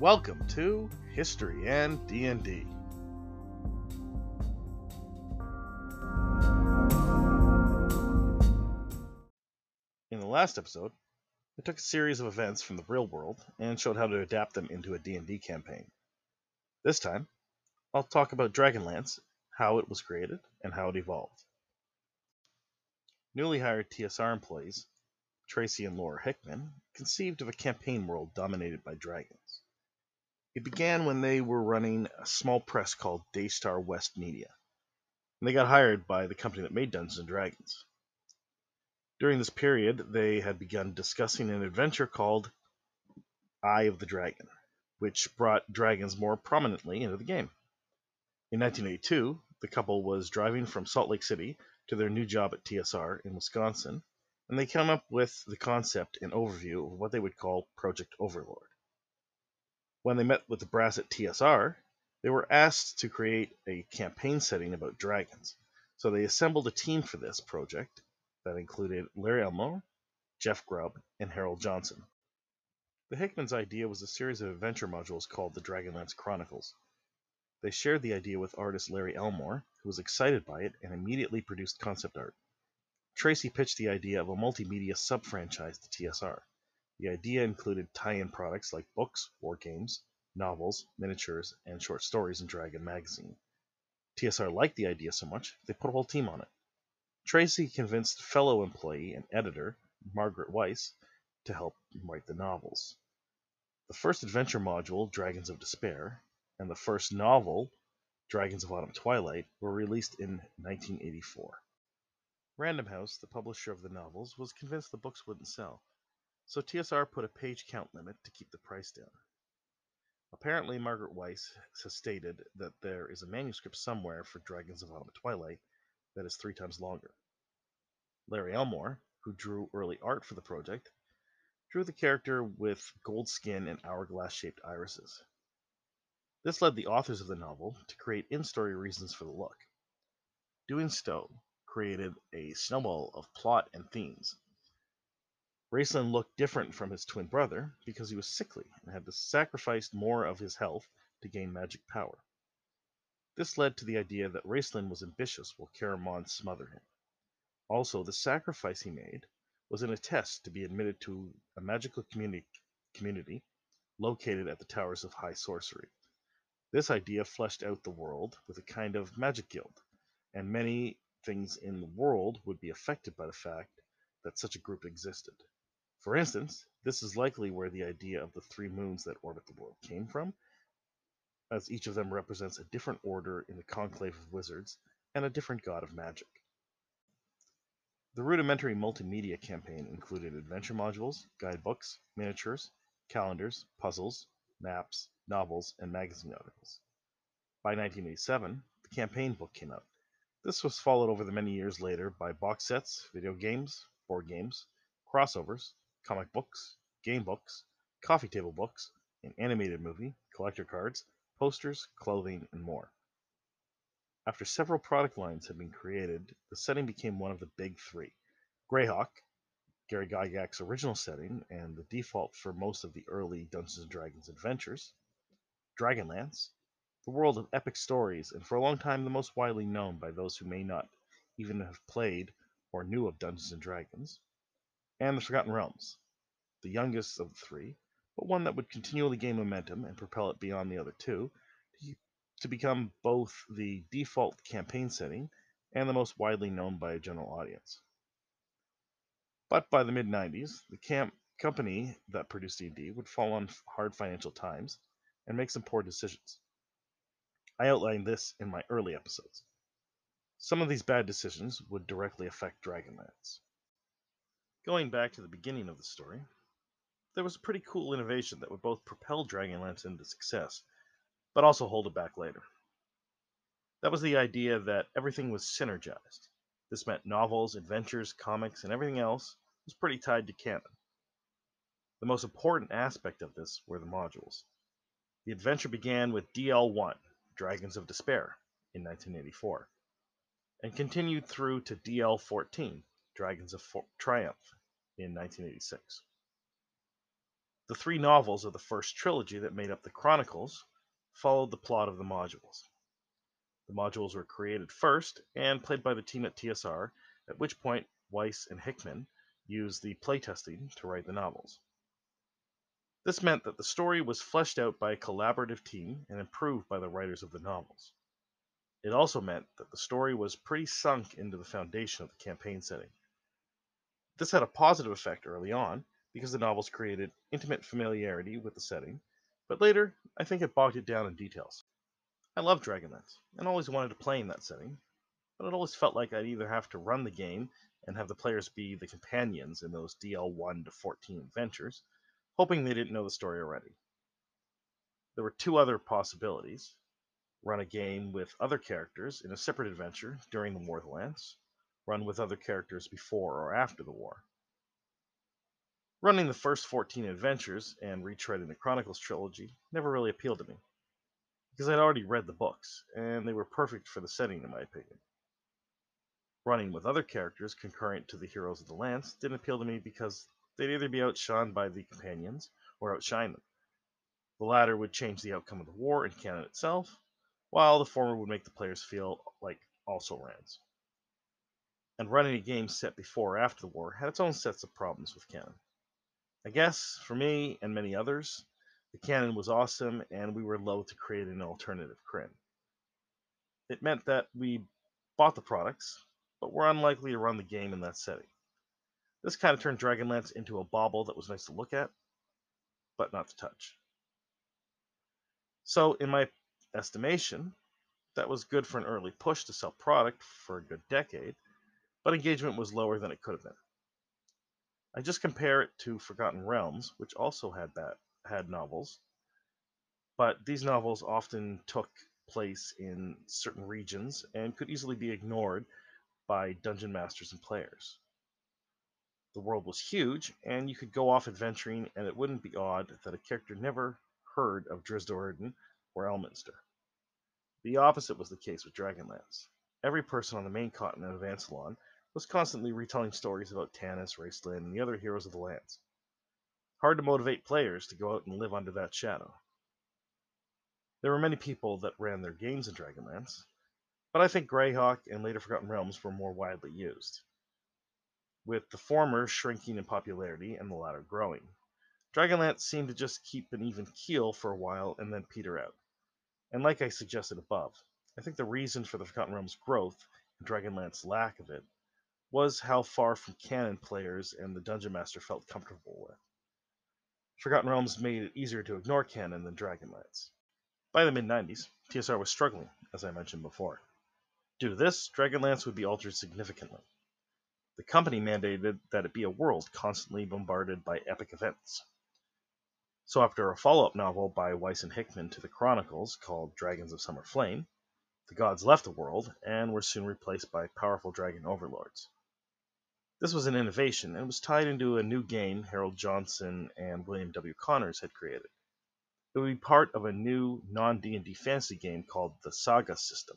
Welcome to History and D&D. In the last episode, we took a series of events from the real world and showed how to adapt them into a D&D campaign. This time, I'll talk about Dragonlance, how it was created, and how it evolved. Newly hired TSR employees, Tracy and Laura Hickman, conceived of a campaign world dominated by dragons. It began when they were running a small press called Daystar West Media, and they got hired by the company that made Dungeons and Dragons. During this period, they had begun discussing an adventure called Eye of the Dragon, which brought dragons more prominently into the game. In 1982, the couple was driving from Salt Lake City to their new job at TSR in Wisconsin, and they came up with the concept and overview of what they would call Project Overlord. When they met with the brass at TSR, they were asked to create a campaign setting about dragons, so they assembled a team for this project that included Larry Elmore, Jeff Grubb, and Harold Johnson. The Hickman's idea was a series of adventure modules called the Dragonlance Chronicles. They shared the idea with artist Larry Elmore, who was excited by it and immediately produced concept art. Tracy pitched the idea of a multimedia sub-franchise to TSR. The idea included tie-in products like books, war games, novels, miniatures, and short stories in Dragon magazine. TSR liked the idea so much, they put a whole team on it. Tracy convinced fellow employee and editor, Margaret Weis, to help write the novels. The first adventure module, Dragons of Despair, and the first novel, Dragons of Autumn Twilight, were released in 1984. Random House, the publisher of the novels, was convinced the books wouldn't sell, so TSR put a page count limit to keep the price down. Apparently, Margaret Weis has stated that there is a manuscript somewhere for Dragons of Autumn Twilight that is three times longer. Larry Elmore, who drew early art for the project, drew the character with gold skin and hourglass shaped irises. This led the authors of the novel to create in story reasons for the look. Doing so created a snowball of plot and themes. Raistlin looked different from his twin brother because he was sickly and had to sacrifice more of his health to gain magic power. This led to the idea that Raistlin was ambitious while Caramon smothered him. Also, the sacrifice he made was in a test to be admitted to a magical communi- community located at the Towers of High Sorcery. This idea fleshed out the world with a kind of magic guild, and many things in the world would be affected by the fact that such a group existed. For instance, this is likely where the idea of the three moons that orbit the world came from, as each of them represents a different order in the conclave of wizards and a different god of magic. The rudimentary multimedia campaign included adventure modules, guidebooks, miniatures, calendars, puzzles, maps, novels, and magazine articles. By 1987, the campaign book came out. This was followed over the many years later by box sets, video games, board games, crossovers, comic books, game books, coffee table books, an animated movie, collector cards, posters, clothing, and more. After several product lines had been created, the setting became one of the big three. Greyhawk, Gary Gygax's original setting and the default for most of the early Dungeons Dragons adventures, Dragonlance, the world of epic stories, and for a long time the most widely known by those who may not even have played or knew of Dungeons Dragons, and the Forgotten Realms, the youngest of the three, but one that would continually gain momentum and propel it beyond the other two to become both the default campaign setting and the most widely known by a general audience. But by the mid 90s, the camp company that produced D&D would fall on hard financial times and make some poor decisions. I outlined this in my early episodes. Some of these bad decisions would directly affect Dragonlance. Going back to the beginning of the story, there was a pretty cool innovation that would both propel Dragonlance into success, but also hold it back later. That was the idea that everything was synergized. This meant novels, adventures, comics, and everything else was pretty tied to canon. The most important aspect of this were the modules. The adventure began with DL1, Dragons of Despair, in 1984, and continued through to DL14, Dragons of For- Triumph, in 1986. The three novels of the first trilogy that made up the Chronicles followed the plot of the modules. The modules were created first and played by the team at TSR, at which point Weis and Hickman used the playtesting to write the novels. This meant that the story was fleshed out by a collaborative team and improved by the writers of the novels. It also meant that the story was pretty sunk into the foundation of the campaign setting. This had a positive effect early on because the novels created intimate familiarity with the setting, but later I think it bogged it down in details. I loved Dragonlance and always wanted to play in that setting, but it always felt like I'd either have to run the game and have the players be the companions in those DL1 to 14 adventures, hoping they didn't know the story already. There were two other possibilities run a game with other characters in a separate adventure during the War of the Lance, run with other characters before or after the war. Running the first 14 adventures and retreading the Chronicles trilogy never really appealed to me, because I'd already read the books, and they were perfect for the setting, in my opinion. Running with other characters concurrent to the heroes of the Lance didn't appeal to me because they'd either be outshone by the companions or outshine them. The latter would change the outcome of the war and canon itself, while the former would make the players feel like also rans. And running a game set before or after the war had its own sets of problems with canon. I guess, for me and many others, the canon was awesome and we were loath to create an alternative Krynn. It meant that we bought the products, but were unlikely to run the game in that setting. This kind of turned Dragonlance into a bauble that was nice to look at, but not to touch. So, in my estimation, that was good for an early push to sell product for a good decade, but engagement was lower than it could have been. I just compare it to Forgotten Realms, which also had that had novels, but these novels often took place in certain regions and could easily be ignored by dungeon masters and players. The world was huge, and you could go off adventuring, and it wouldn't be odd that a character never heard of Drizzt Do'Urden or Elminster. The opposite was the case with Dragonlance. Every person on the main continent of Ansalon was constantly retelling stories about Tanis, Raistlin, and the other heroes of the lands. Hard to motivate players to go out and live under that shadow. There were many people that ran their games in Dragonlance, but I think Greyhawk and later Forgotten Realms were more widely used, with the former shrinking in popularity and the latter growing. Dragonlance seemed to just keep an even keel for a while and then peter out. And like I suggested above, I think the reason for the Forgotten Realms' growth and Dragonlance's lack of it was how far from canon players and the Dungeon Master felt comfortable with. Forgotten Realms made it easier to ignore canon than Dragonlance. By the mid 90s, TSR was struggling, as I mentioned before. Due to this, Dragonlance would be altered significantly. The company mandated that it be a world constantly bombarded by epic events. So after a follow-up novel by Weis and Hickman to the Chronicles called Dragons of Summer Flame, the gods left the world and were soon replaced by powerful dragon overlords. This was an innovation and was tied into a new game Harold Johnson and William W. Connors had created. It would be part of a new non-D&D fantasy game called the Saga system.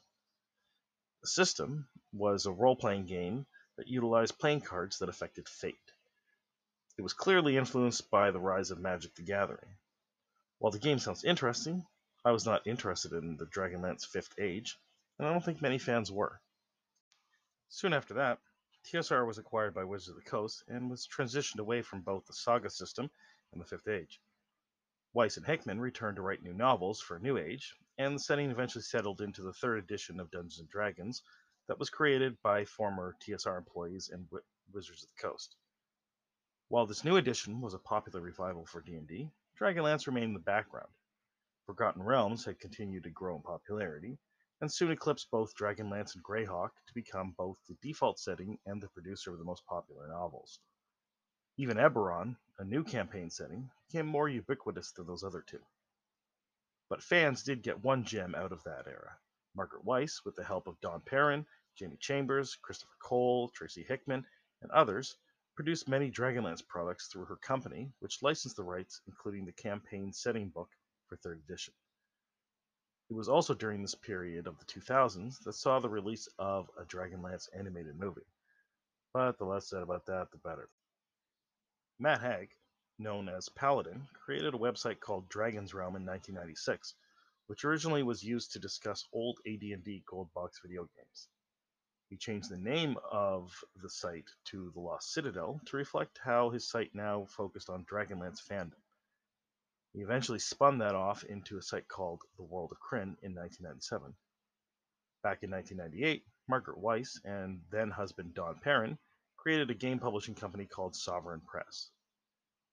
The system was a role-playing game that utilized playing cards that affected fate. It was clearly influenced by the rise of Magic the Gathering. While the game sounds interesting, I was not interested in the Dragonlance Fifth Age, and I don't think many fans were. Soon after that, TSR was acquired by Wizards of the Coast and was transitioned away from both the Saga system and the Fifth Age. Weis and Hickman returned to write new novels for New Age, and the setting eventually settled into the third edition of Dungeons and Dragons that was created by former TSR employees and Wizards of the Coast. While this new edition was a popular revival for D&D, Dragonlance remained in the background. Forgotten Realms had continued to grow in popularity, and soon eclipsed both Dragonlance and Greyhawk to become both the default setting and the producer of the most popular novels. Even Eberron, a new campaign setting, became more ubiquitous than those other two. But fans did get one gem out of that era. Margaret Weis, with the help of Don Perrin, Jamie Chambers, Christopher Cole, Tracy Hickman, and others, produced many Dragonlance products through her company, which licensed the rights, including the campaign setting book for 3rd edition. It was also during this period of the 2000s that saw the release of a Dragonlance animated movie. But the less said about that, the better. Matt Haig, known as Paladin, created a website called Dragon's Realm in 1996, which originally was used to discuss old AD&D gold box video games. He changed the name of the site to The Lost Citadel to reflect how his site now focused on Dragonlance fandom. He eventually spun that off into a site called The World of Krynn in 1997. Back in 1998, Margaret Weis and then husband Don Perrin created a game publishing company called Sovereign Press.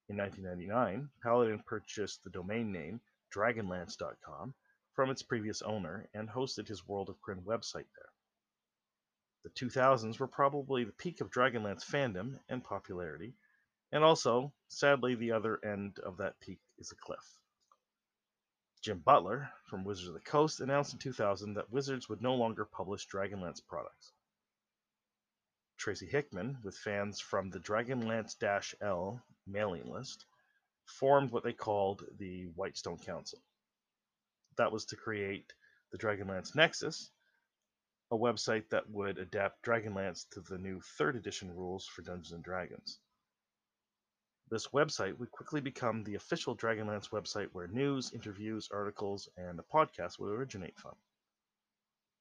In 1999, Paladin purchased the domain name Dragonlance.com from its previous owner and hosted his World of Krynn website there. The 2000s were probably the peak of Dragonlance fandom and popularity, and also, sadly, the other end of that peak is a cliff. Jim Butler from Wizards of the Coast announced in 2000 that Wizards would no longer publish Dragonlance products. Tracy Hickman, with fans from the Dragonlance L mailing list, formed what they called the Whitestone Council. That was to create the Dragonlance Nexus, a website that would adapt Dragonlance to the new 3rd edition rules for Dungeons and Dragons. This website would quickly become the official Dragonlance website where news, interviews, articles, and a podcast would originate from.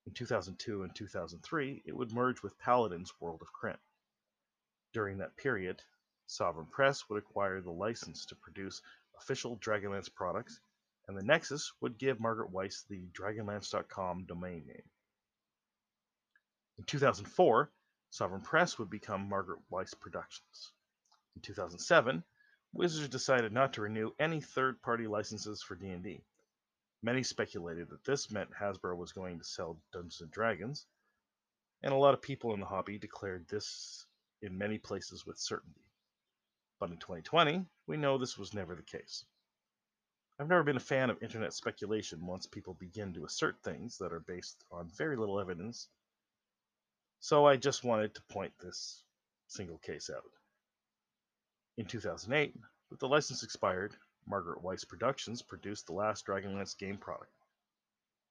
In 2002 and 2003, it would merge with Paladin's World of Krynn. During that period, Sovereign Press would acquire the license to produce official Dragonlance products, and the Nexus would give Margaret Weis the Dragonlance.com domain name. In 2004, Sovereign Press would become Margaret Weis Productions. In 2007, Wizards decided not to renew any third-party licenses for D&D. Many speculated that this meant Hasbro was going to sell Dungeons and Dragons, and a lot of people in the hobby declared this in many places with certainty. But in 2020, we know this was never the case. I've never been a fan of internet speculation once people begin to assert things that are based on very little evidence so I just wanted to point this single case out. In 2008, with the license expired, Margaret Weis Productions produced the last Dragonlance game product.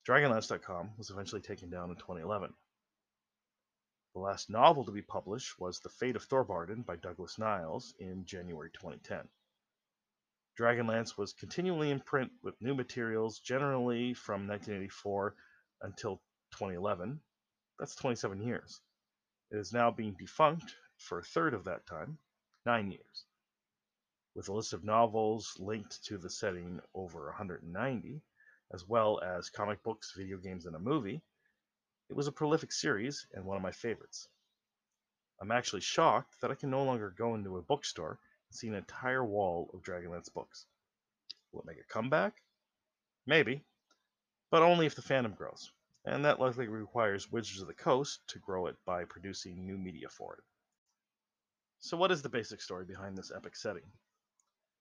Dragonlance.com was eventually taken down in 2011. The last novel to be published was The Fate of Thorbardin by Douglas Niles in January 2010. Dragonlance was continually in print with new materials generally from 1984 until 2011, that's 27 years. It is now being defunct for a third of that time, nine years. With a list of novels linked to the setting over 190, as well as comic books, video games, and a movie, it was a prolific series and one of my favorites. I'm actually shocked that I can no longer go into a bookstore and see an entire wall of Dragonlance books. Will it make a comeback? Maybe, but only if the fandom grows and that likely requires Wizards of the Coast to grow it by producing new media for it. So, what is the basic story behind this epic setting?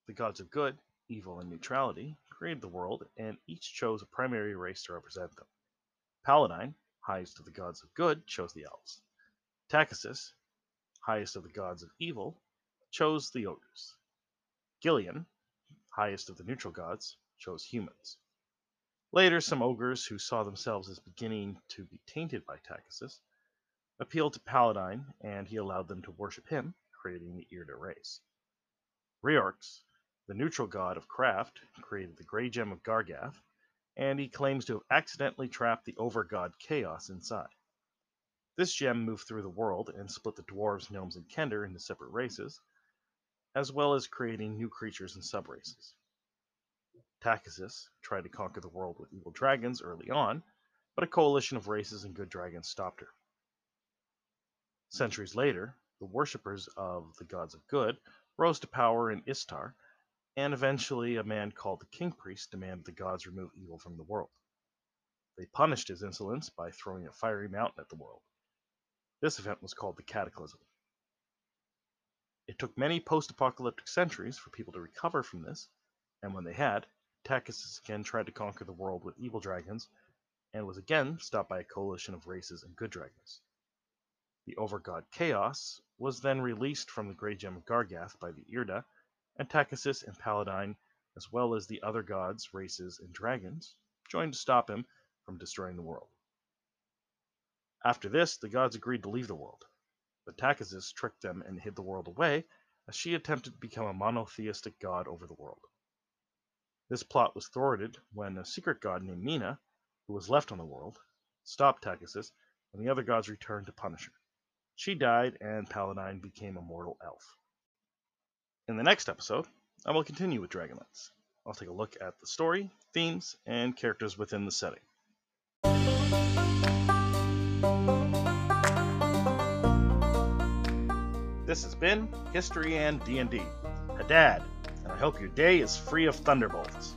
The gods of good, evil, and neutrality created the world, and each chose a primary race to represent them. Paladine, highest of the gods of good, chose the elves. Takhisis, highest of the gods of evil, chose the ogres. Gilean, highest of the neutral gods, chose humans. Later, some ogres who saw themselves as beginning to be tainted by Takhisis appealed to Paladine, and he allowed them to worship him, creating the Irda race. Reorx, the neutral god of craft, created the Grey Gem of Gargath, and he claims to have accidentally trapped the overgod Chaos inside. This gem moved through the world and split the dwarves, gnomes, and kender into separate races, as well as creating new creatures and subraces. Takhisis tried to conquer the world with evil dragons early on, but a coalition of races and good dragons stopped her. Centuries later, the worshippers of the gods of good rose to power in Istar, and eventually a man called the King Priest demanded the gods remove evil from the world. They punished his insolence by throwing a fiery mountain at the world. This event was called the Cataclysm. It took many post apocalyptic centuries for people to recover from this, and when they had, Takhisis again tried to conquer the world with evil dragons, and was again stopped by a coalition of races and good dragons. The overgod Chaos was then released from the Grey Gem of Gargath by the Irda, and Takhisis and Paladine, as well as the other gods, races, and dragons, joined to stop him from destroying the world. After this, the gods agreed to leave the world, but Takhisis tricked them and hid the world away as she attempted to become a monotheistic god over the world. This plot was thwarted when a secret god named Mina, who was left on the world, stopped Takhisis, and the other gods returned to punish her. She died, and Paladine became a mortal elf. In the next episode, I will continue with Dragonlance. I'll take a look at the story, themes, and characters within the setting. This has been History and D&D. Hadad, and I hope your day is free of thunderbolts.